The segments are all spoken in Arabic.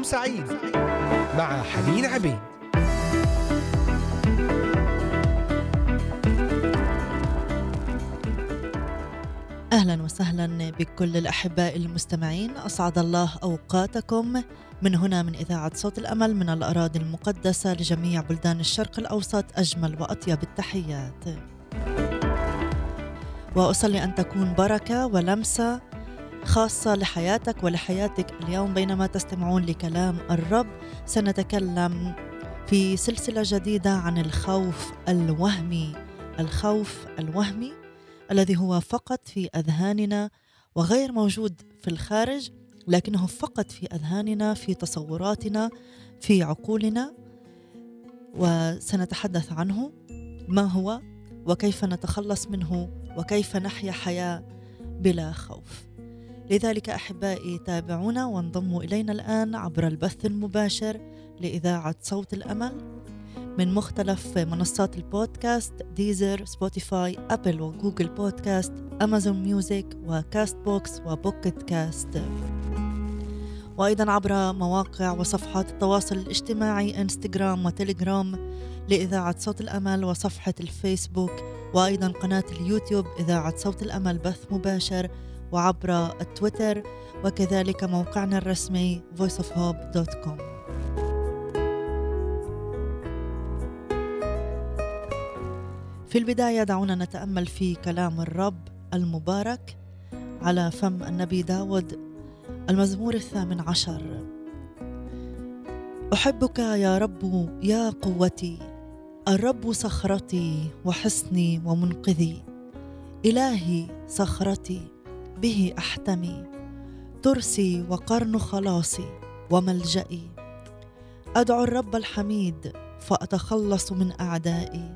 يوم سعيد مع حنين عبيد. أهلا وسهلا بكل الأحباء المستمعين. أسعد الله أوقاتكم. من هنا من إذاعة صوت الأمل من الأراضي المقدسة لجميع بلدان الشرق الأوسط أجمل وأطيب التحيات. وأصلي أن تكون بركة ولمسة خاصة لحياتك ولحياتك اليوم بينما تستمعون لكلام الرب. سنتكلم في سلسلة جديدة عن الخوف الوهمي. الخوف الوهمي الذي هو فقط في أذهاننا وغير موجود في الخارج لكنه فقط في أذهاننا في تصوراتنا في عقولنا. وسنتحدث عنه ما هو وكيف نتخلص منه وكيف نحيا حياة بلا خوف. لذلك أحبائي تابعونا وانضموا إلينا الآن عبر البث المباشر لإذاعة صوت الأمل من مختلف منصات البودكاست Deezer Spotify Apple و Google Podcast Amazon Music و Castbox و Pocket Casts وأيضا عبر مواقع وصفحات التواصل الاجتماعي انستغرام وتليجرام لإذاعة صوت الأمل وصفحة الفيسبوك وأيضا قناة اليوتيوب إذاعة صوت الأمل بث مباشر وعبر التويتر وكذلك موقعنا الرسمي voiceofhope.com في البداية دعونا نتأمل في كلام الرب المبارك على فم النبي داود المزمور الثامن عشر. أحبك يا رب يا قوتي الرب صخرتي وحصني ومنقذي إلهي صخرتي. به أحتمي ترسي وقرن خلاصي وملجئي. أدعو الرب الحميد فأتخلص من أعدائي.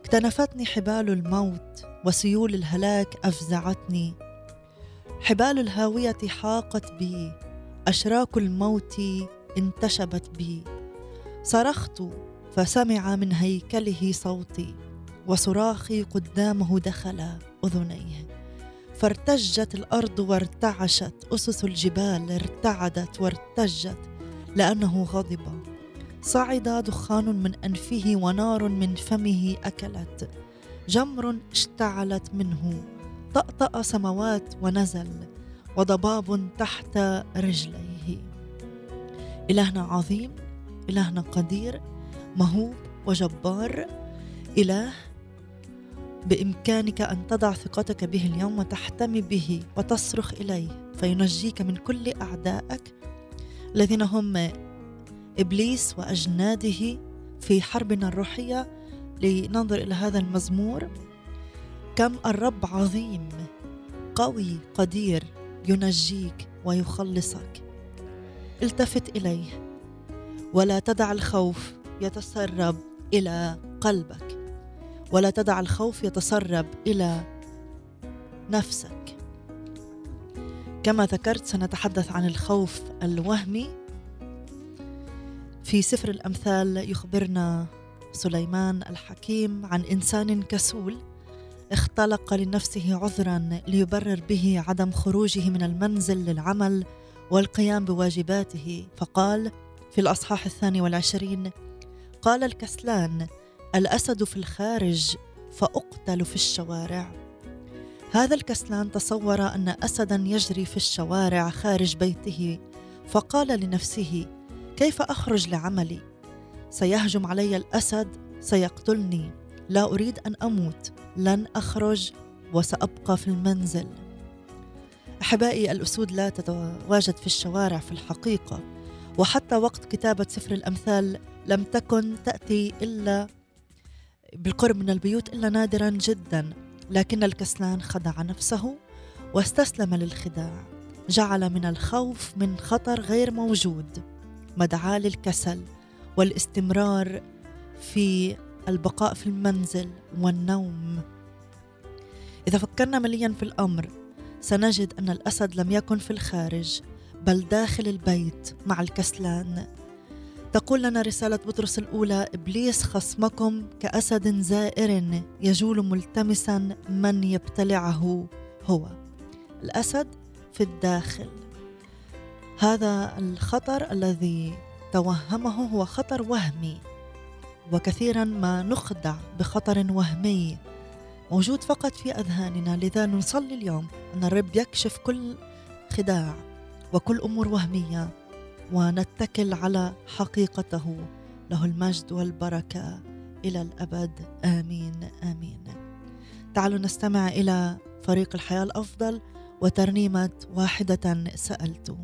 اكتنفتني حبال الموت وسيول الهلاك أفزعتني. حبال الهاوية حاقت بي أشراك الموت انتشبت بي. صرخت فسمع من هيكله صوتي وصراخي قدامه دخل أذنيه. فارتجت الأرض وارتعشت أسس الجبال ارتعدت وارتجت لأنه غضب. صعد دخان من أنفه ونار من فمه أكلت. جمر اشتعلت منه. طأطأ سموات ونزل وضباب تحت رجليه. إلهنا عظيم إلهنا قدير مهوب وجبار إله بإمكانك أن تضع ثقتك به اليوم وتحتمي به وتصرخ إليه فينجيك من كل أعدائك الذين هم إبليس وأجناده في حربنا الروحية. لننظر إلى هذا المزمور. كم الرب عظيم قوي قدير ينجيك ويخلصك. التفت إليه ولا تدع الخوف يتسرب إلى قلبك. ولا تدع الخوف يتسرب إلى نفسك. كما ذكرت سنتحدث عن الخوف الوهمي. في سفر الأمثال يخبرنا سليمان الحكيم عن إنسان كسول اختلق لنفسه عذرا ليبرر به عدم خروجه من المنزل للعمل والقيام بواجباته. فقال في الأصحاح الثاني والعشرين قال الكسلان الأسد في الخارج فأقتل في الشوارع. هذا الكسلان تصور أن أسدا يجري في الشوارع خارج بيته فقال لنفسه كيف أخرج لعملي؟ سيهجم علي الأسد سيقتلني. لا أريد أن أموت لن أخرج وسأبقى في المنزل. أحبائي الأسود لا تتواجد في الشوارع في الحقيقة وحتى وقت كتابة سفر الأمثال لم تكن تأتي إلا بالقرب من البيوت إلا نادرا جدا لكن الكسلان خدع نفسه واستسلم للخداع. جعل من الخوف من خطر غير موجود. مدعاة للكسل والاستمرار في البقاء في المنزل والنوم. إذا فكرنا مليا في الأمر سنجد أن الأسد لم يكن في الخارج بل داخل البيت مع الكسلان. تقول لنا رسالة بطرس الأولى إبليس خصمكم كأسد زائر يجول ملتمسا من يبتلعه هو الأسد في الداخل. هذا الخطر الذي توهمه هو خطر وهمي وكثيرا ما نخدع بخطر وهمي. موجود فقط في أذهاننا لذا نصلي اليوم. أن الرب يكشف كل خداع وكل أمور وهمية. ونتكل على حقيقته. له المجد والبركة إلى الأبد. آمين آمين. تعالوا نستمع إلى فريق الحياة الأفضل وترنيمة واحدة سألت.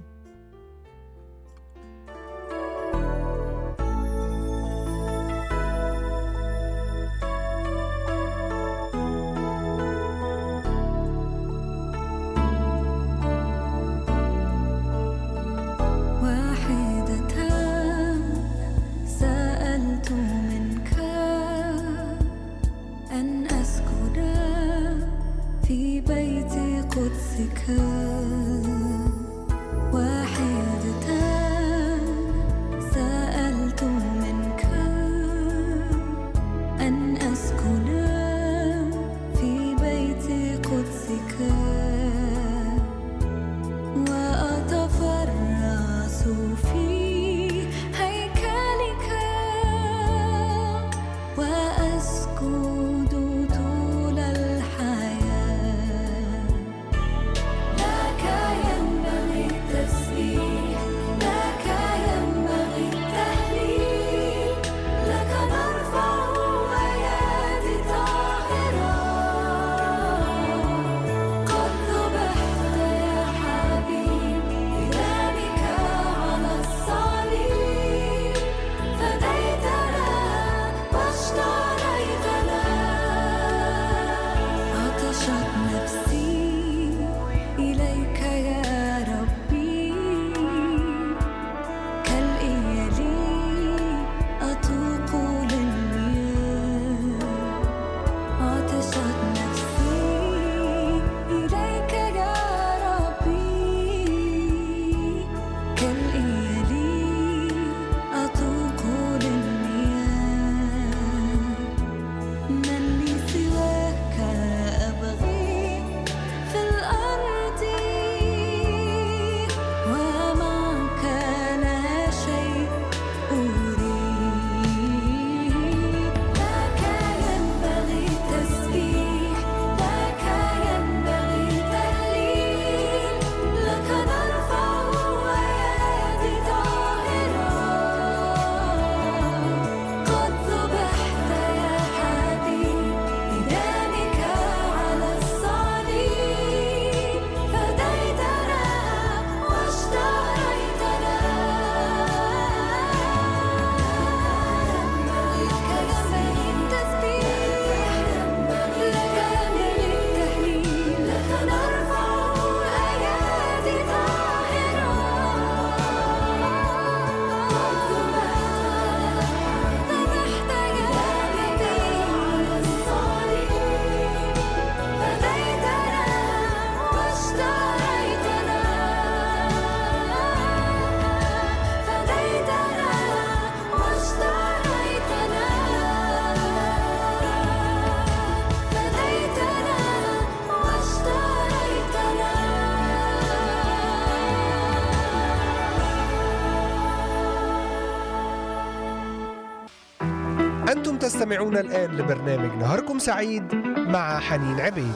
تستمعون الآن لبرنامج نهاركم سعيد مع حنين عبيد.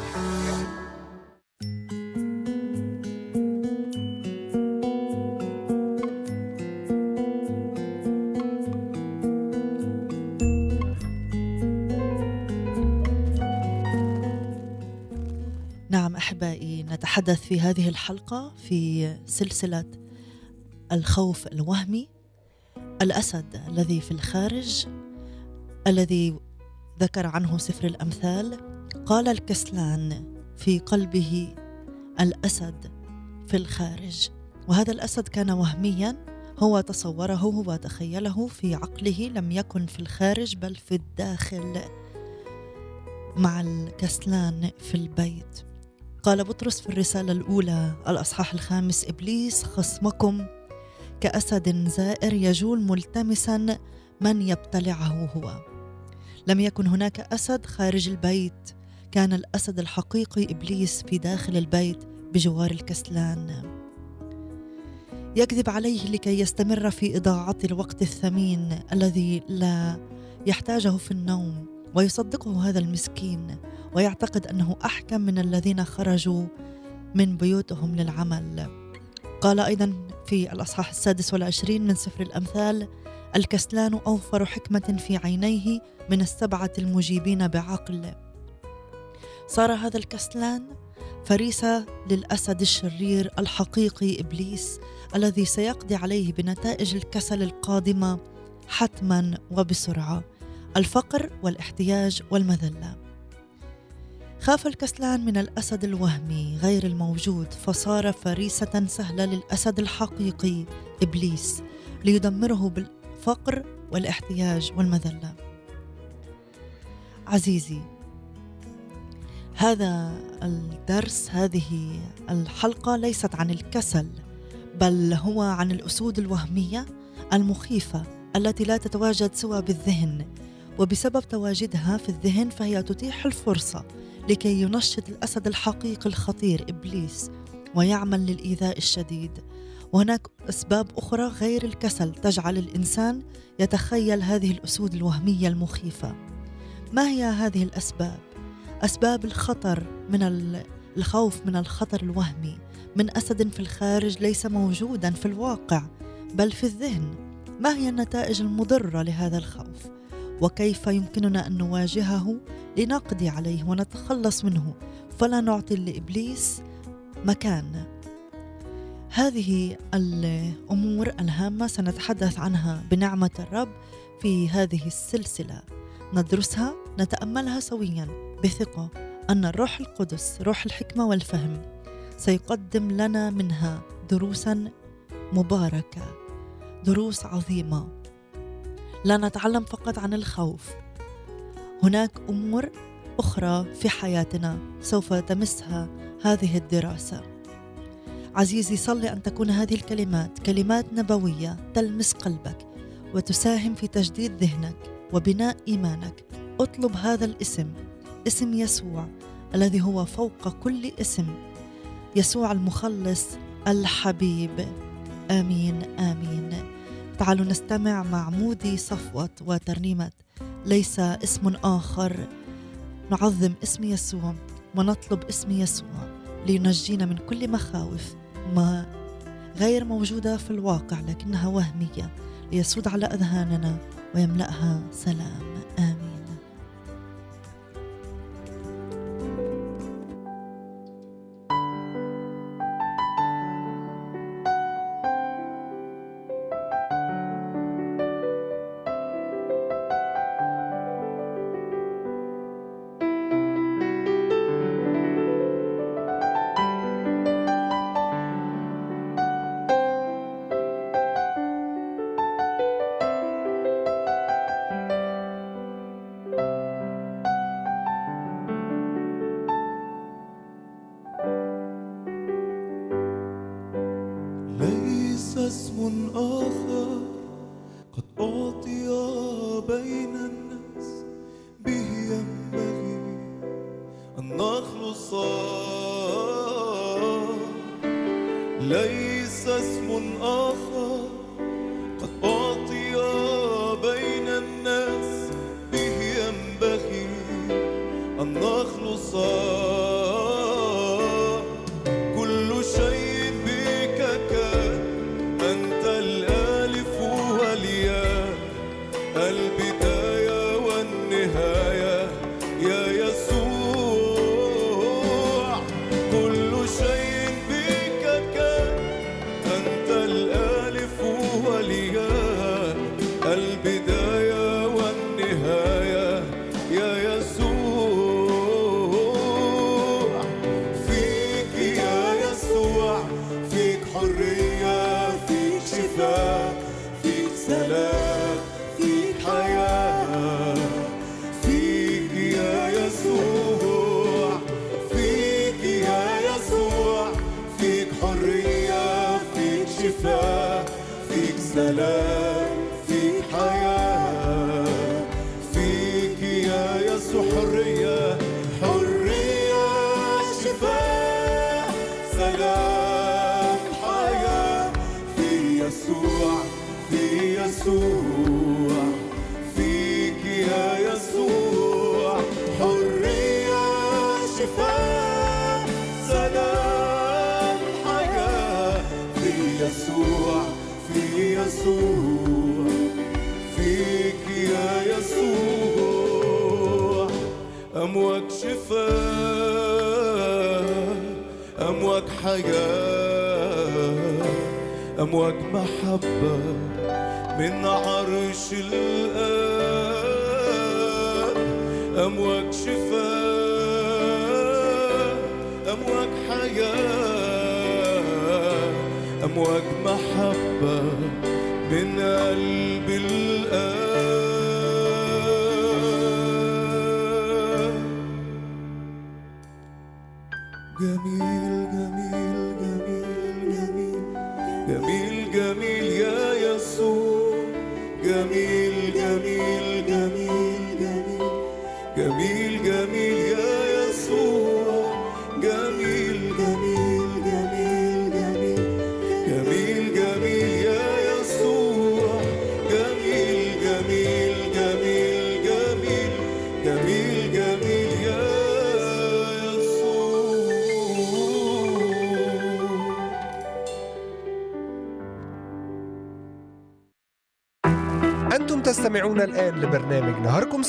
نعم أحبائي نتحدث في هذه الحلقة في سلسلة الخوف الوهمي الأسد الذي في الخارج الذي ذكر عنه سفر الأمثال قال الكسلان في قلبه الأسد في الخارج. وهذا الأسد كان وهميا هو تصوره هو تخيله في عقله لم يكن في الخارج بل في الداخل مع الكسلان في البيت. قال بطرس في الرسالة الأولى الأصحاح الخامس إبليس خصمكم كأسد زائر يجول ملتمسا من يبتلعه هو. لم يكن هناك أسد خارج البيت. كان الأسد الحقيقي إبليس في داخل البيت بجوار الكسلان. يكذب عليه لكي يستمر في إضاعة الوقت الثمين الذي لا يحتاجه في النوم ويصدقه هذا المسكين ويعتقد أنه أحكم من الذين خرجوا من بيوتهم للعمل. قال أيضا في الأصحاح السادس والعشرين من سفر الأمثال الكسلان أوفر حكمة في عينيه من السبعة المجيبين بعقل. صار هذا الكسلان فريسة للأسد الشرير الحقيقي إبليس الذي سيقضي عليه بنتائج الكسل القادمة حتما وبسرعة الفقر والاحتياج والمذلة. خاف الكسلان من الأسد الوهمي غير الموجود فصار فريسة سهلة للأسد الحقيقي إبليس ليدمره بالفقر والاحتياج والمذلة. عزيزي هذا الدرس هذه الحلقة ليست عن الكسل بل هو عن الأسود الوهمية المخيفة التي لا تتواجد سوى بالذهن. وبسبب تواجدها في الذهن فهي تتيح الفرصة لكي ينشط الأسد الحقيقي الخطير إبليس ويعمل للإيذاء الشديد. وهناك أسباب أخرى غير الكسل تجعل الإنسان يتخيل هذه الأسود الوهمية المخيفة. ما هي هذه الأسباب؟ أسباب الخطر من الخوف من الخطر الوهمي. من أسد في الخارج ليس موجودا في الواقع بل في الذهن. ما هي النتائج المضرة لهذا الخوف؟ وكيف يمكننا أن نواجهه لنقضي عليه ونتخلص منه؟ فلا نعطي لإبليس مكان. هذه الأمور الهامة سنتحدث عنها بنعمة الرب في هذه السلسلة. ندرسها نتأملها سويا بثقة أن الروح القدس روح الحكمة والفهم سيقدم لنا منها دروسا مباركة دروس عظيمة. لا نتعلم فقط عن الخوف هناك أمور أخرى في حياتنا سوف تمسها هذه الدراسة. عزيزي صلي أن تكون هذه الكلمات كلمات نبوية تلمس قلبك وتساهم في تجديد ذهنك وبناء إيمانك. اطلب هذا الاسم اسم يسوع الذي هو فوق كل اسم. يسوع المخلص الحبيب. آمين آمين. تعالوا نستمع مع مودي صفوت وترنيمة ليس اسم آخر. نعظم اسم يسوع ونطلب اسم يسوع لينجينا من كل مخاوف. ما غير موجودة في الواقع لكنها وهمية ليسود على أذهاننا ويملأها سلام. أمواج شفاء أمواج حياة أمواج محبة من قلب الآب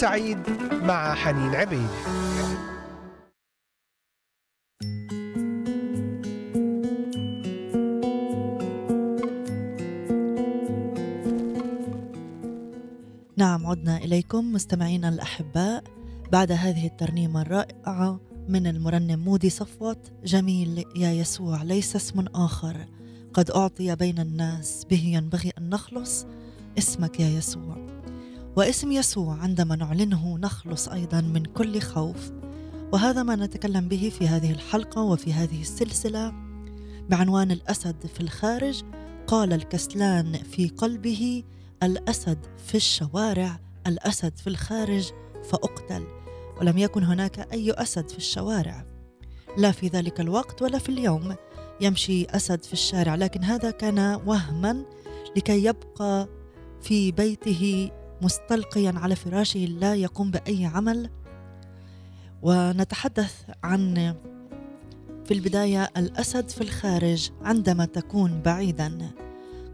سعيد مع حنين عبيد. نعم عدنا إليكم مستمعينا الأحباء بعد هذه الترنيمة الرائعة من المرنم مودي صفوت. جميل يا يسوع ليس اسم آخر. قد أعطي بين الناس به ينبغي أن نخلص. اسمك يا يسوع. واسم يسوع عندما نعلنه نخلص أيضا من كل خوف. وهذا ما نتكلم به في هذه الحلقة وفي هذه السلسلة بعنوان الأسد في الخارج. قال الكسلان في قلبه الأسد في الشوارع الأسد في الخارج فأقتل. ولم يكن هناك أي أسد في الشوارع. لا في ذلك الوقت ولا في اليوم. يمشي أسد في الشارع لكن هذا كان وهما لكي يبقى في بيته مستلقيا على فراشه لا يقوم بأي عمل. ونتحدث عن في البداية الأسد في الخارج عندما تكون بعيدا.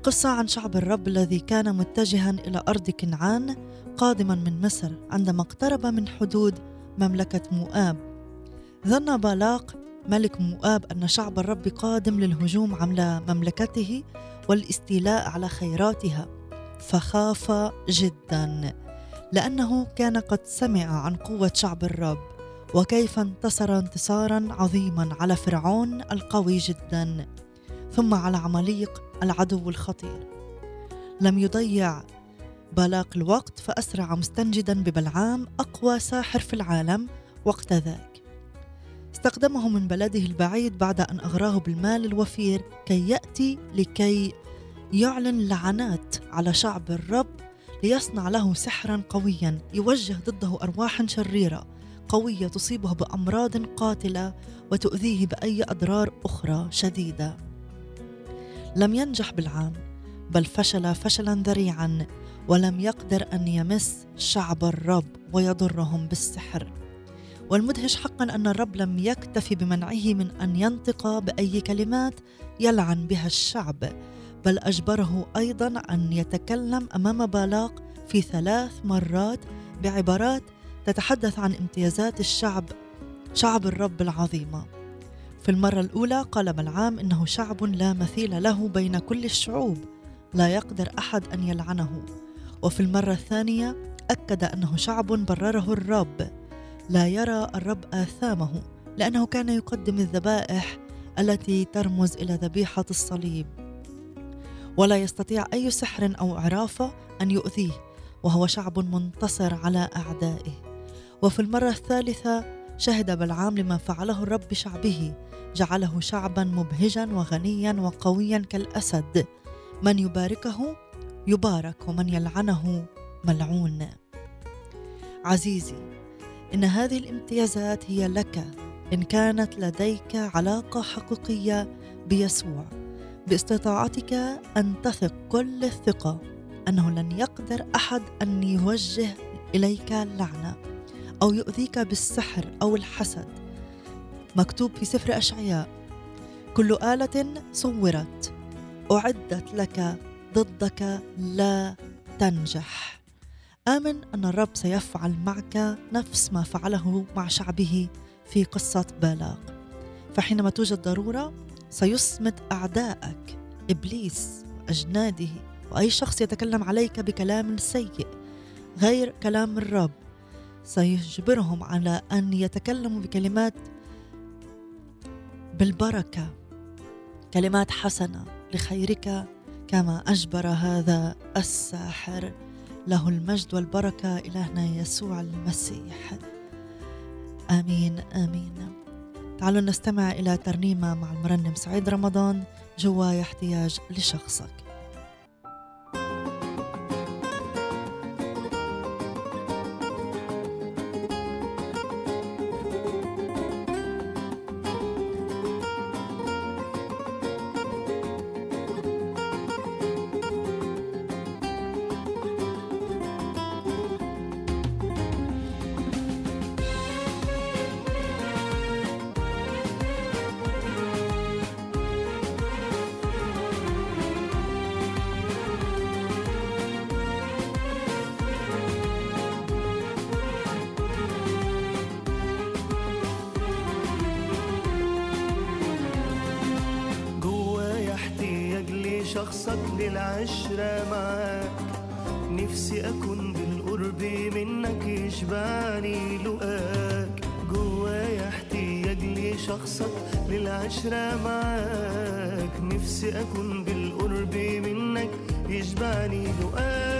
قصة عن شعب الرب الذي كان متجها إلى أرض كنعان قادما من مصر عندما اقترب من حدود مملكة مؤاب. ظن بالاق ملك مؤاب أن شعب الرب قادم للهجوم على مملكته والاستيلاء على خيراتها. فخاف جدا لأنه كان قد سمع عن قوة شعب الرب وكيف انتصر انتصارا عظيما على فرعون القوي جدا ثم على عماليق العدو الخطير. لم يضيع بالاق الوقت فأسرع مستنجدا ببلعام أقوى ساحر في العالم وقت ذاك. استخدمه من بلده البعيد بعد أن أغراه بالمال الوفير كي يأتي لكي يعلن لعنات على شعب الرب ليصنع له سحرا قويا يوجه ضده أرواحا شريرة قوية تصيبه بأمراض قاتلة وتؤذيه بأي أضرار أخرى شديدة. لم ينجح بالعام بل فشل فشلا ذريعا ولم يقدر أن يمس شعب الرب ويضرهم بالسحر. والمدهش حقا أن الرب لم يكتف بمنعه من أن ينطق بأي كلمات يلعن بها الشعب بل أجبره أيضا أن يتكلم أمام بالاق في ثلاث مرات بعبارات تتحدث عن امتيازات الشعب شعب الرب العظيمه في المرة الأولى قال بلعام إنه شعب لا مثيل له بين كل الشعوب لا يقدر أحد أن يلعنه. وفي المرة الثانية أكد أنه شعب برره الرب لا يرى الرب آثامه لأنه كان يقدم الذبائح التي ترمز إلى ذبيحة الصليب. ولا يستطيع أي سحر أو عرافة أن يؤذيه وهو شعب منتصر على أعدائه. وفي المرة الثالثة شهد بلعام لما فعله الرب بشعبه جعله شعبا مبهجا وغنيا وقويا كالأسد. من يباركه؟ يبارك ومن يلعنه؟ ملعون. عزيزي إن هذه الامتيازات هي لك إن كانت لديك علاقة حقيقية بيسوع. باستطاعتك أن تثق كل الثقة أنه لن يقدر أحد أن يوجه إليك اللعنة أو يؤذيك بالسحر أو الحسد. مكتوب في سفر أشعياء. كل آلة صورت. أعدت لك ضدك لا تنجح. آمن أن الرب سيفعل معك نفس ما فعله مع شعبه في قصة بالاق. فحينما توجد ضرورة سيصمت أعدائك إبليس وأجناده وأي شخص يتكلم عليك بكلام سيء غير كلام الرب. سيجبرهم على أن يتكلموا بكلمات بالبركة كلمات حسنة لخيرك كما أجبر هذا الساحر. له المجد والبركة إلهنا يسوع المسيح. آمين آمين. تعالوا نستمع إلى ترنيمة مع المرنم سعيد رمضان جواي احتياج لشخصك. شخصك للعشرة معاك. نفسي أكون بالقرب منك يشبعني لقاك جوايا احتياج لشخصك للعشرة معاك. نفسي أكون بالقرب منك يشبعني لقاك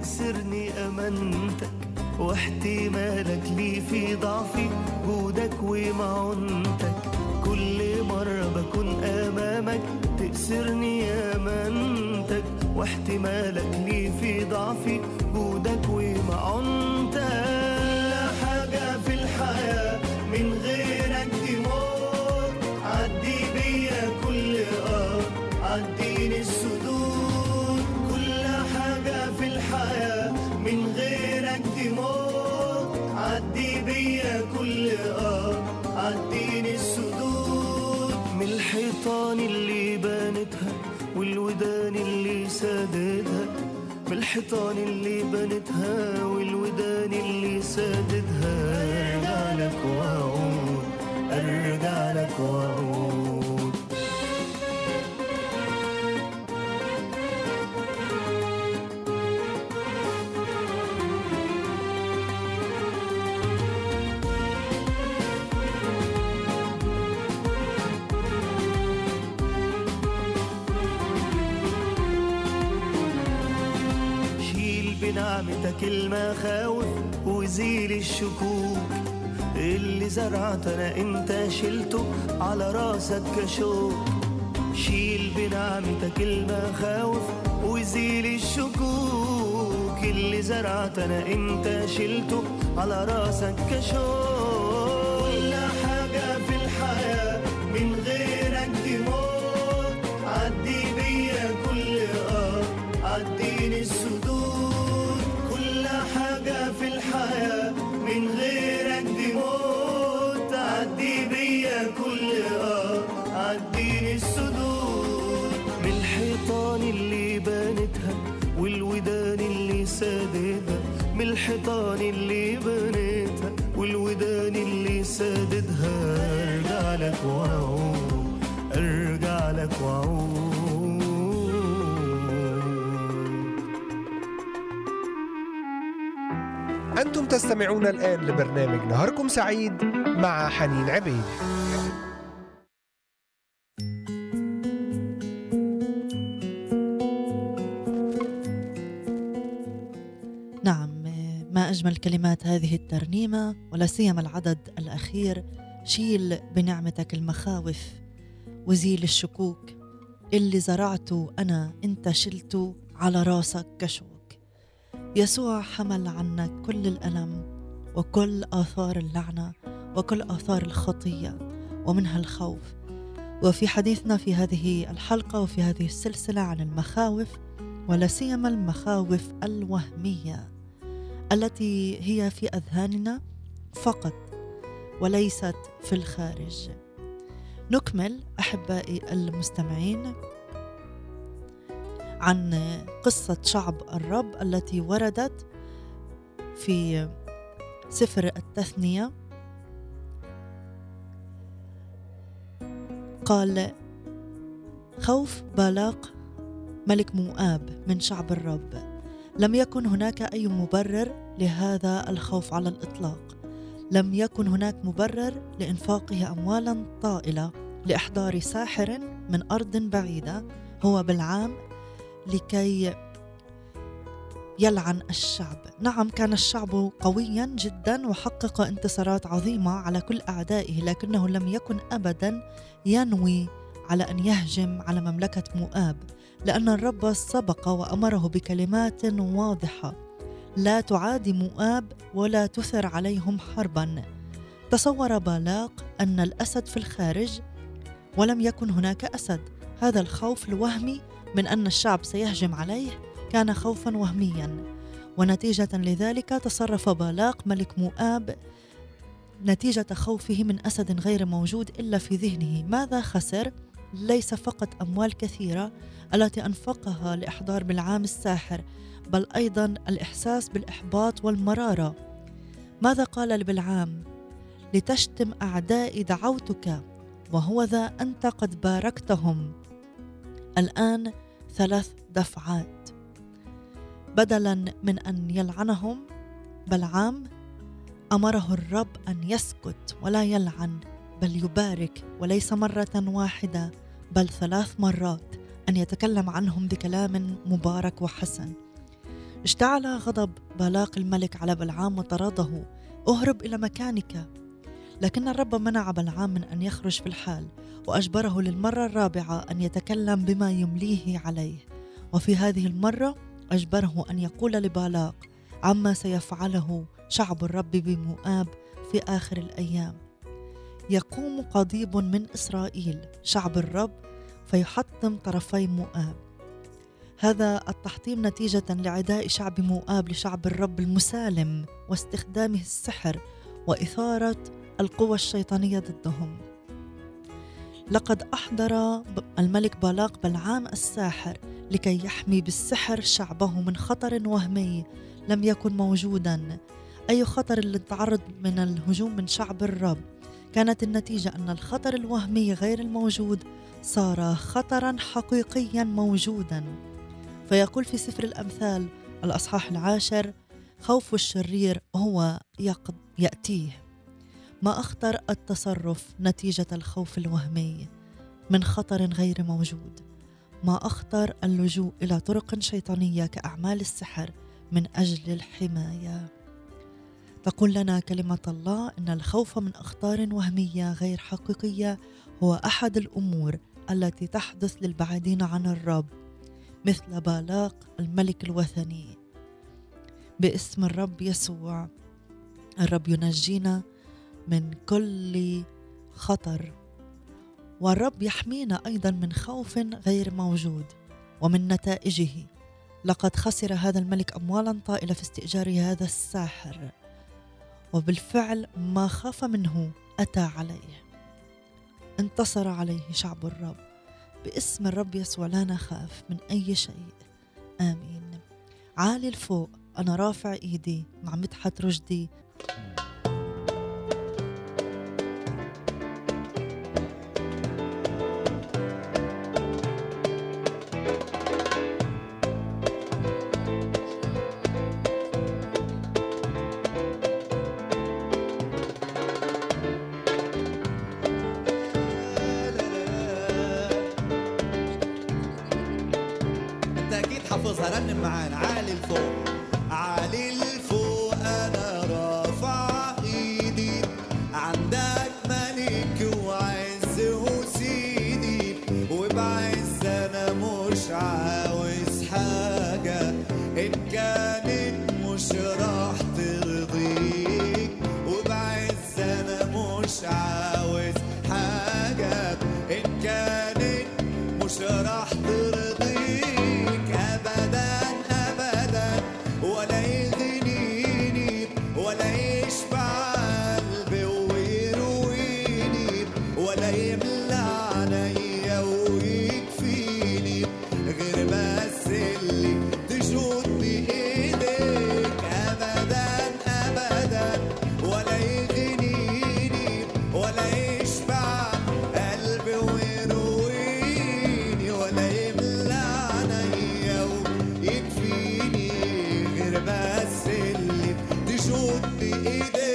تأسرني أمانتك واحتمالك لي في ضعفي جودك ومعونتك كل مرة بكون أمامك تأسرني أمانتك واحتمالك لي في ضعفي. سادتها من الحيطان اللي بنتها والودان اللي سادتها أرجع لك وأعود أرجع لك وأعود. بنعمتك المخاوف وزيل الشكوك. اللي زرعت أنا إنت شلته على راسك كشوك. شيل بنعمتك المخاوف وزيل الشكوك. اللي زرعت أنا إنت شلته على راسك كشوك. الحيطان اللي بنيتها والودان اللي سادتها ارجع لك واعود ارجع لك واعود أنتم تستمعون الآن لبرنامج نهاركم سعيد مع حنين عبيد. ما أجمل كلمات هذه الترنيمة ولا سيما العدد الأخير. شيل بنعمتك المخاوف وزيل الشكوك. اللي زرعته أنا أنت شلته على راسك كشوك. يسوع حمل عنك كل الألم وكل آثار اللعنة وكل آثار الخطية ومنها الخوف. وفي حديثنا في هذه الحلقة وفي هذه السلسلة عن المخاوف ولا سيما المخاوف الوهمية. التي هي في أذهاننا فقط وليست في الخارج. نكمل أحبائي المستمعين عن قصة شعب الرب التي وردت في سفر التثنية. قال خوف بالاق ملك موآب من شعب الرب. لم يكن هناك أي مبرر لهذا الخوف على الإطلاق. لم يكن هناك مبرر لإنفاقه أموالا طائلة لإحضار ساحر من أرض بعيدة هو بالعام لكي يلعن الشعب. نعم كان الشعب قويا جدا وحقق انتصارات عظيمة على كل أعدائه لكنه لم يكن ابدا ينوي على أن يهجم على مملكة مؤاب لأن الرب سبق وأمره بكلمات واضحة. لا تعادي مؤاب ولا تثر عليهم حربا. تصور بالاق أن الأسد في الخارج ولم يكن هناك أسد. هذا الخوف الوهمي من أن الشعب سيهجم عليه كان خوفا وهميا. ونتيجة لذلك تصرف بالاق ملك مؤاب نتيجة خوفه من أسد غير موجود إلا في ذهنه. ماذا خسر؟ ليس فقط أموال كثيرة التي أنفقها لإحضار بالعام الساحر بل أيضا الإحساس بالإحباط والمرارة. ماذا قال لبلعام لتشتم اعدائي دعوتك وهو ذا أنت قد باركتهم. الآن ثلاث دفعات. بدلا من أن يلعنهم بلعام أمره الرب أن يسكت ولا يلعن. بل يبارك وليس مرة واحدة بل ثلاث مرات أن يتكلم عنهم بكلام مبارك وحسن. اشتعل غضب بالاق الملك على بلعام وطرده اهرب إلى مكانك. لكن الرب منع بلعام من أن يخرج في الحال وأجبره للمرة الرابعة أن يتكلم بما يمليه عليه. وفي هذه المرة أجبره أن يقول لبالاق عما سيفعله شعب الرب بمؤاب في آخر الأيام. يقوم قضيب من إسرائيل شعب الرب فيحطم طرفي مؤاب. هذا التحطيم نتيجة لعداء شعب مؤاب لشعب الرب المسالم واستخدامه السحر وإثارة القوى الشيطانية ضدهم. لقد أحضر الملك بالاق بلعام الساحر لكي يحمي بالسحر شعبه من خطر وهمي لم يكن موجودا أي خطر اللي تعرض من الهجوم من شعب الرب. كانت النتيجة أن الخطر الوهمي غير الموجود صار خطرا حقيقيا موجودا. فيقول في سفر الأمثال الأصحاح العاشر خوف الشرير هو يأتيه. ما أخطر التصرف نتيجة الخوف الوهمي من خطر غير موجود؟ ما أخطر اللجوء إلى طرق شيطانية كأعمال السحر من أجل الحماية؟ تقول لنا كلمة الله أن الخوف من أخطار وهمية غير حقيقية هو أحد الأمور التي تحدث للبعيدين عن الرب مثل بالاق الملك الوثني. باسم الرب يسوع الرب ينجينا من كل خطر. والرب يحمينا أيضا من خوف غير موجود ومن نتائجه. لقد خسر هذا الملك اموالا طائلة في استئجار هذا الساحر. وبالفعل ما خاف منه أتى عليه. انتصر عليه شعب الرب باسم الرب يسوع لا نخاف من أي شيء. آمين. عالي الفوق أنا رافع إيدي مع مدحت رشدي. رنم معانا. عالي لفوق be ide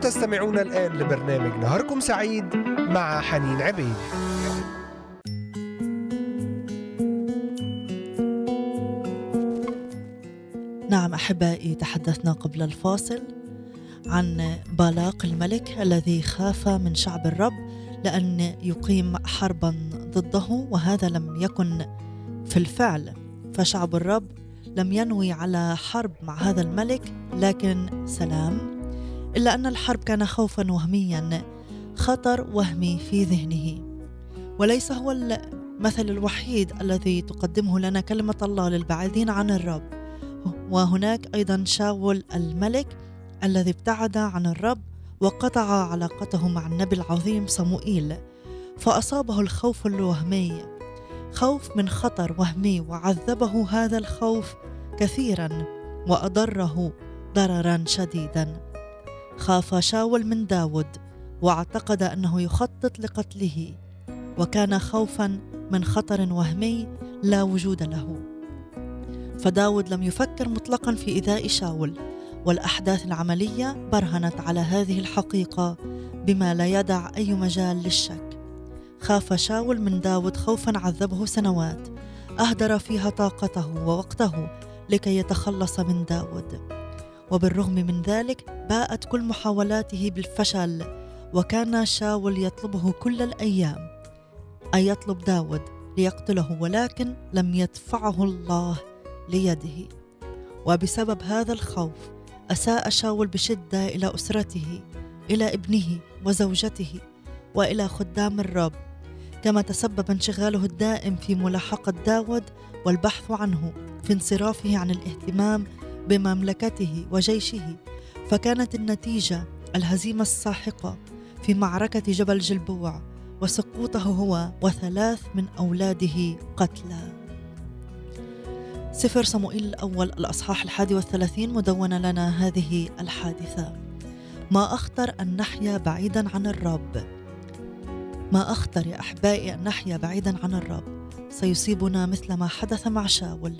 تستمعون الآن لبرنامج نهاركم سعيد مع حنين عبيد. نعم أحبائي تحدثنا قبل الفاصل عن بالاق الملك الذي خاف من شعب الرب لأن يقيم حربا ضده وهذا لم يكن في الفعل. فشعب الرب لم ينوي على حرب مع هذا الملك لكن سلام. إلا أن الحرب كان خوفا وهميا خطر وهمي في ذهنه. وليس هو المثل الوحيد الذي تقدمه لنا كلمة الله للبعيدين عن الرب. وهناك أيضا شاول الملك الذي ابتعد عن الرب وقطع علاقته مع النبي العظيم صموئيل فأصابه الخوف الوهمي. خوف من خطر وهمي وعذبه هذا الخوف كثيرا وأضره ضررا شديدا. خاف شاول من داود واعتقد أنه يخطط لقتله وكان خوفا من خطر وهمي لا وجود له. فداود لم يفكر مطلقا في إيذاء شاول والأحداث العملية برهنت على هذه الحقيقة بما لا يدع أي مجال للشك. خاف شاول من داود خوفا عذبه سنوات أهدر فيها طاقته ووقته لكي يتخلص من داود. وبالرغم من ذلك باءت كل محاولاته بالفشل وكان شاول يطلبه كل الأيام. أن يطلب داود ليقتله ولكن لم يدفعه الله ليده. وبسبب هذا الخوف أساء شاول بشدة إلى أسرته إلى ابنه وزوجته وإلى خدام الرب. كما تسبب انشغاله الدائم في ملاحقة داود والبحث عنه في انصرافه عن الاهتمام بمملكته وجيشه فكانت النتيجة الهزيمة الساحقة في معركة جبل جلبوع وسقوطه هو وثلاث من أولاده قتلى. سفر صموئيل الأول الأصحاح الحادي والثلاثين مدونة لنا هذه الحادثة. ما أخطر أن نحيا بعيدا عن الرب. ما أخطر يا أحبائي أن نحيا بعيدا عن الرب. سيصيبنا مثل ما حدث مع شاول.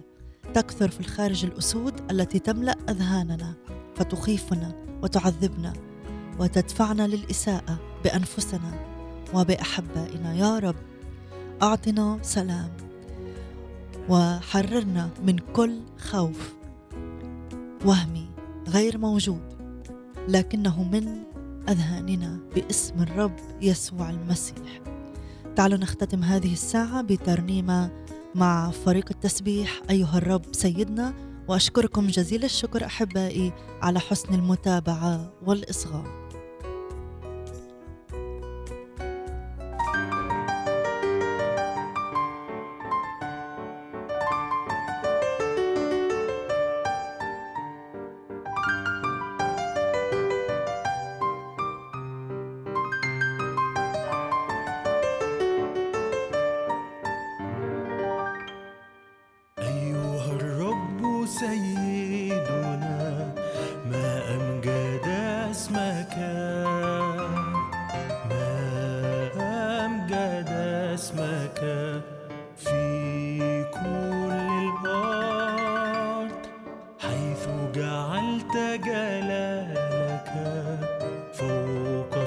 تكثر في الخارج الأسود التي تملأ أذهاننا فتخيفنا وتعذبنا وتدفعنا للإساءة بأنفسنا وبأحبائنا. يا رب أعطنا سلام وحررنا من كل خوف. وهمي غير موجود لكنه من أذهاننا باسم الرب يسوع المسيح. تعالوا نختتم هذه الساعة بترنيمة مع فريق التسبيح أيها الرب سيدنا وأشكركم جزيل الشكر أحبائي على حسن المتابعة والإصغاء.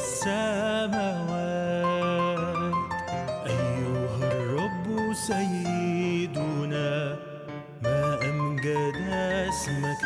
السماوات. أيها الرب سيدنا ما أمجد اسمك؟